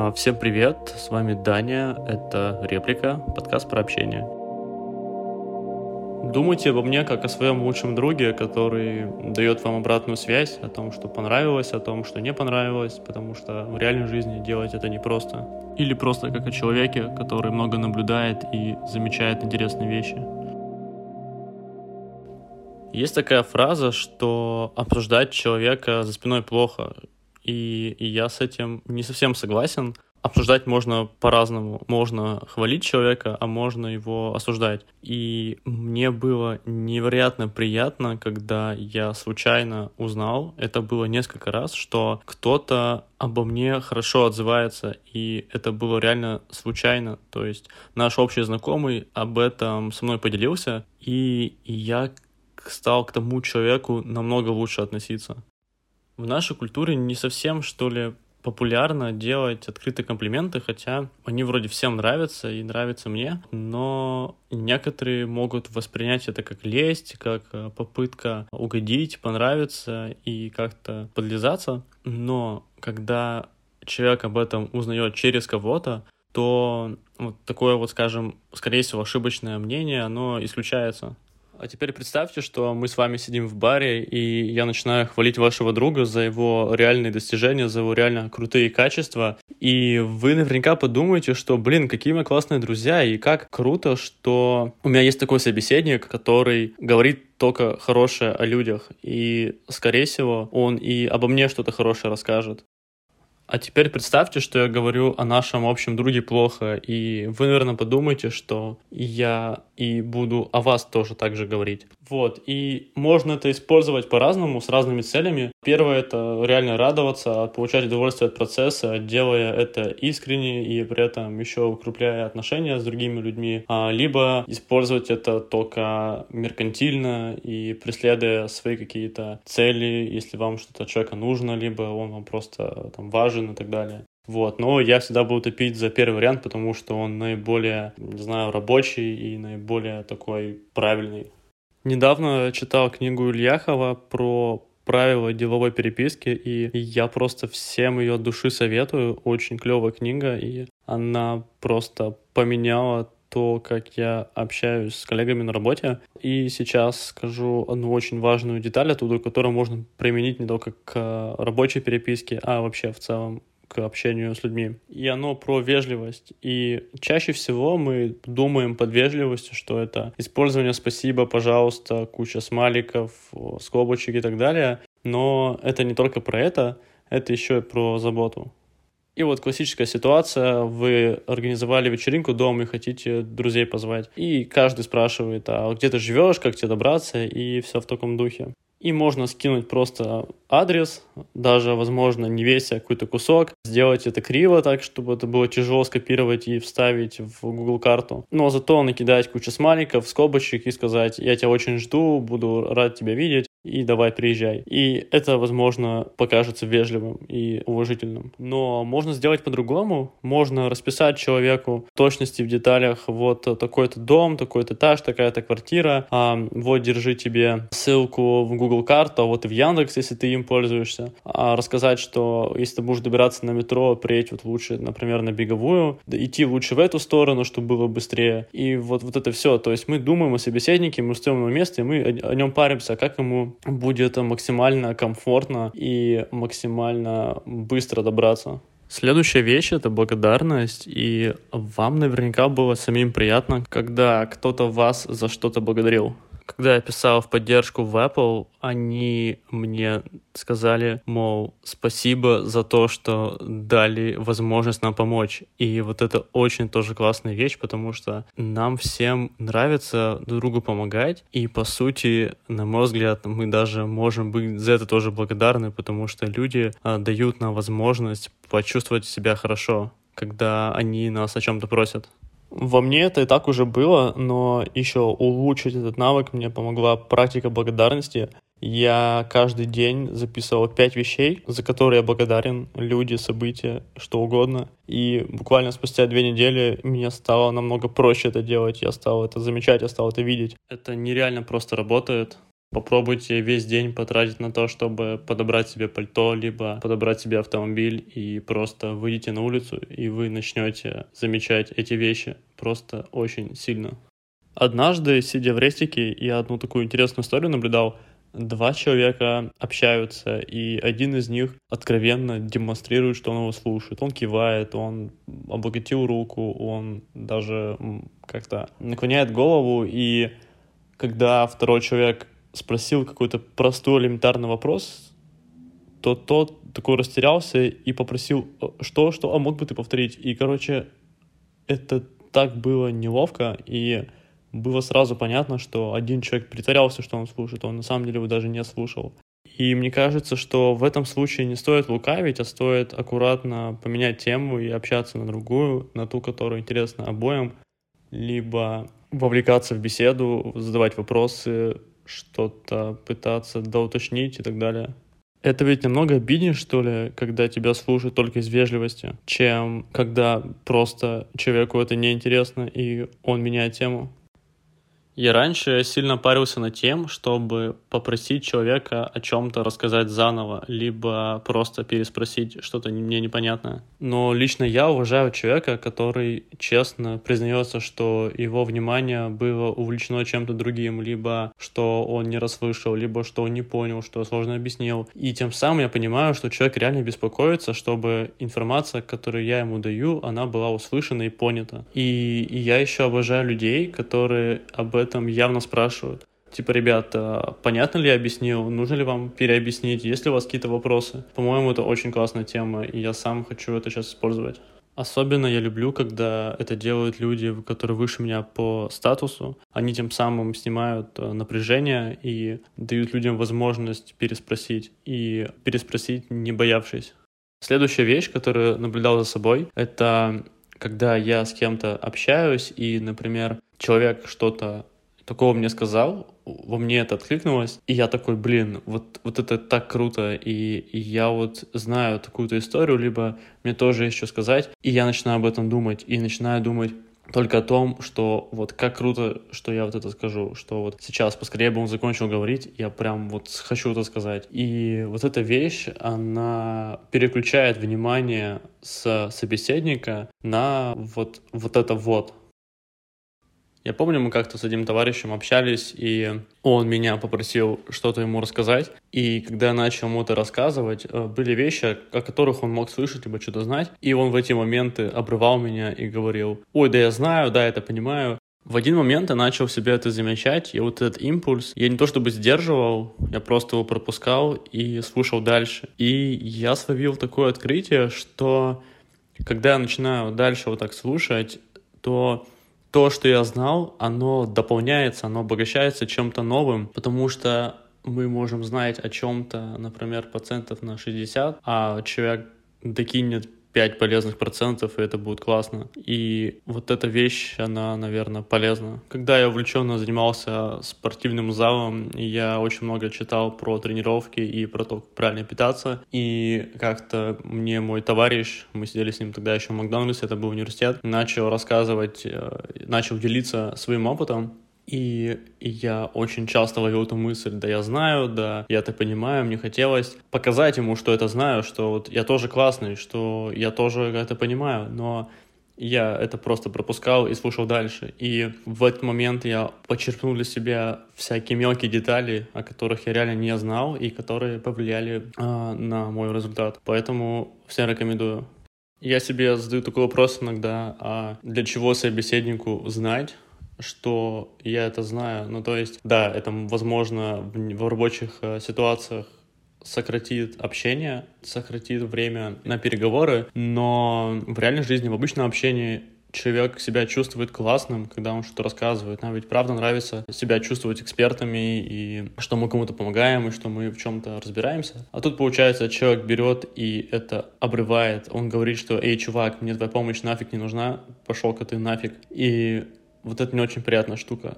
А, всем привет, с вами Даня, это «Реплика», подкаст про общение. Думайте обо мне как о своем лучшем друге, который дает вам обратную связь о том, что понравилось, о том, что не понравилось, потому что в реальной жизни делать это непросто. Или просто как о человеке, который много наблюдает и замечает интересные вещи. Есть такая фраза, что обсуждать человека за спиной плохо, и, и я с этим не совсем согласен. Обсуждать можно по-разному. Можно хвалить человека, а можно его осуждать. И мне было невероятно приятно, когда я случайно узнал, это было несколько раз, что кто-то обо мне хорошо отзывается, и это было реально случайно. То есть наш общий знакомый об этом со мной поделился, и я стал к тому человеку намного лучше относиться в нашей культуре не совсем, что ли, популярно делать открытые комплименты, хотя они вроде всем нравятся и нравятся мне, но некоторые могут воспринять это как лесть, как э, попытка угодить, понравиться и как-то подлизаться. Но когда человек об этом узнает через кого-то, то вот такое вот, скажем, скорее всего, ошибочное мнение, оно исключается. А теперь представьте, что мы с вами сидим в баре, и я начинаю хвалить вашего друга за его реальные достижения, за его реально крутые качества. И вы наверняка подумаете, что, блин, какие мы классные друзья, и как круто, что у меня есть такой собеседник, который говорит только хорошее о людях. И, скорее всего, он и обо мне что-то хорошее расскажет. А теперь представьте, что я говорю о нашем общем друге плохо, и вы, наверное, подумаете, что я и буду о вас тоже так же говорить. Вот, и можно это использовать по-разному, с разными целями. Первое — это реально радоваться, получать удовольствие от процесса, делая это искренне и при этом еще укрепляя отношения с другими людьми. А, либо использовать это только меркантильно и преследуя свои какие-то цели, если вам что-то от человека нужно, либо он вам просто там важен и так далее. Вот, но я всегда буду топить за первый вариант, потому что он наиболее, не знаю, рабочий и наиболее такой правильный. Недавно читал книгу Ильяхова про правила деловой переписки, и я просто всем ее души советую. Очень клевая книга, и она просто поменяла то, как я общаюсь с коллегами на работе. И сейчас скажу одну очень важную деталь оттуда, которую можно применить не только к рабочей переписке, а вообще в целом к общению с людьми. И оно про вежливость. И чаще всего мы думаем под вежливостью, что это использование «спасибо», «пожалуйста», куча смайликов, скобочек и так далее. Но это не только про это, это еще и про заботу. И вот классическая ситуация, вы организовали вечеринку дома и хотите друзей позвать. И каждый спрашивает, а где ты живешь, как тебе добраться, и все в таком духе. И можно скинуть просто адрес, даже, возможно, не веся какой-то кусок, сделать это криво так, чтобы это было тяжело скопировать и вставить в Google карту. Но зато накидать кучу смайликов, скобочек и сказать, я тебя очень жду, буду рад тебя видеть, и давай приезжай. И это, возможно, покажется вежливым и уважительным. Но можно сделать по-другому. Можно расписать человеку в точности, в деталях, вот такой-то дом, такой-то этаж, такая-то квартира, а, вот держи тебе ссылку в Google карту, а вот и в Яндекс, если ты им пользуешься. А рассказать, что если ты будешь добираться на метро, приедь вот лучше, например, на беговую, идти лучше в эту сторону, чтобы было быстрее. И вот, вот это все. То есть мы думаем о собеседнике, мы стоим на месте, и мы о, о нем паримся, как ему будет максимально комфортно и максимально быстро добраться. Следующая вещь — это благодарность, и вам наверняка было самим приятно, когда кто-то вас за что-то благодарил. Когда я писал в поддержку в Apple, они мне сказали, мол, спасибо за то, что дали возможность нам помочь. И вот это очень тоже классная вещь, потому что нам всем нравится друг другу помогать. И, по сути, на мой взгляд, мы даже можем быть за это тоже благодарны, потому что люди а, дают нам возможность почувствовать себя хорошо, когда они нас о чем-то просят. Во мне это и так уже было, но еще улучшить этот навык мне помогла практика благодарности. Я каждый день записывал пять вещей, за которые я благодарен, люди, события, что угодно. И буквально спустя две недели мне стало намного проще это делать, я стал это замечать, я стал это видеть. Это нереально просто работает. Попробуйте весь день потратить на то, чтобы подобрать себе пальто, либо подобрать себе автомобиль, и просто выйдите на улицу, и вы начнете замечать эти вещи просто очень сильно. Однажды, сидя в рестике, я одну такую интересную историю наблюдал. Два человека общаются, и один из них откровенно демонстрирует, что он его слушает. Он кивает, он облокотил руку, он даже как-то наклоняет голову, и когда второй человек спросил какой-то простой элементарный вопрос, то тот такой растерялся и попросил, «Э, что, что, а мог бы ты повторить? И, короче, это так было неловко, и было сразу понятно, что один человек притворялся, что он слушает, он на самом деле его даже не слушал. И мне кажется, что в этом случае не стоит лукавить, а стоит аккуратно поменять тему и общаться на другую, на ту, которая интересна обоим, либо вовлекаться в беседу, задавать вопросы, что-то пытаться доуточнить и так далее. Это ведь намного обиднее, что ли, когда тебя слушают только из вежливости, чем когда просто человеку это неинтересно и он меняет тему. Я раньше сильно парился над тем, чтобы попросить человека о чем-то рассказать заново, либо просто переспросить что-то мне непонятное. Но лично я уважаю человека, который честно признается, что его внимание было увлечено чем-то другим, либо что он не расслышал, либо что он не понял, что сложно объяснил. И тем самым я понимаю, что человек реально беспокоится, чтобы информация, которую я ему даю, она была услышана и понята. И, и я еще обожаю людей, которые об этом этом явно спрашивают. Типа, ребята, понятно ли я объяснил? Нужно ли вам переобъяснить? Есть ли у вас какие-то вопросы? По-моему, это очень классная тема, и я сам хочу это сейчас использовать. Особенно я люблю, когда это делают люди, которые выше меня по статусу. Они тем самым снимают э, напряжение и дают людям возможность переспросить. И переспросить, не боявшись. Следующая вещь, которую наблюдал за собой, это когда я с кем-то общаюсь, и, например, человек что-то такого мне сказал, во мне это откликнулось, и я такой, блин, вот, вот это так круто, и, и я вот знаю такую-то историю, либо мне тоже что сказать, и я начинаю об этом думать, и начинаю думать, только о том, что вот как круто, что я вот это скажу, что вот сейчас поскорее бы он закончил говорить, я прям вот хочу это сказать. И вот эта вещь, она переключает внимание с собеседника на вот, вот это вот, я помню, мы как-то с одним товарищем общались, и он меня попросил что-то ему рассказать. И когда я начал ему это рассказывать, э, были вещи, о которых он мог слышать, либо что-то знать. И он в эти моменты обрывал меня и говорил, ой, да я знаю, да, это понимаю. В один момент я начал в себе это замечать, и вот этот импульс, я не то чтобы сдерживал, я просто его пропускал и слушал дальше. И я словил такое открытие, что когда я начинаю дальше вот так слушать, то то, что я знал, оно дополняется, оно обогащается чем-то новым, потому что мы можем знать о чем-то, например, процентов на 60, а человек докинет 5 полезных процентов, и это будет классно. И вот эта вещь, она, наверное, полезна. Когда я увлеченно занимался спортивным залом, я очень много читал про тренировки и про то, как правильно питаться. И как-то мне мой товарищ, мы сидели с ним тогда еще в Макдональдсе, это был университет, начал рассказывать, э, начал делиться своим опытом и, я очень часто ловил эту мысль, да я знаю, да я это понимаю, мне хотелось показать ему, что это знаю, что вот я тоже классный, что я тоже это понимаю, но я это просто пропускал и слушал дальше. И в этот момент я почерпнул для себя всякие мелкие детали, о которых я реально не знал и которые повлияли э, на мой результат. Поэтому всем рекомендую. Я себе задаю такой вопрос иногда, а для чего собеседнику знать что я это знаю. Ну, то есть, да, это, возможно, в, рабочих э, ситуациях сократит общение, сократит время на переговоры, но в реальной жизни, в обычном общении человек себя чувствует классным, когда он что-то рассказывает. Нам ведь правда нравится себя чувствовать экспертами, и что мы кому-то помогаем, и что мы в чем-то разбираемся. А тут, получается, человек берет и это обрывает. Он говорит, что «Эй, чувак, мне твоя помощь нафиг не нужна, пошел-ка ты нафиг». И вот это не очень приятная штука.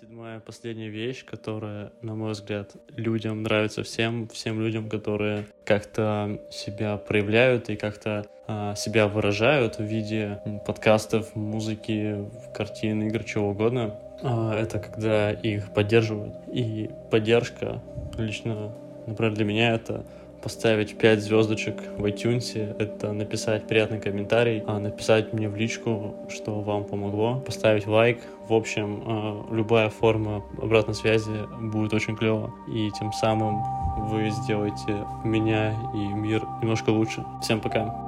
Седьмая, последняя вещь, которая, на мой взгляд, людям нравится всем, всем людям, которые как-то себя проявляют и как-то а, себя выражают в виде подкастов, музыки, картин, игр, чего угодно. А, это когда их поддерживают. И поддержка лично, например, для меня это поставить 5 звездочек в iTunes, это написать приятный комментарий, а написать мне в личку, что вам помогло, поставить лайк. В общем, э, любая форма обратной связи будет очень клево. И тем самым вы сделаете меня и мир немножко лучше. Всем пока.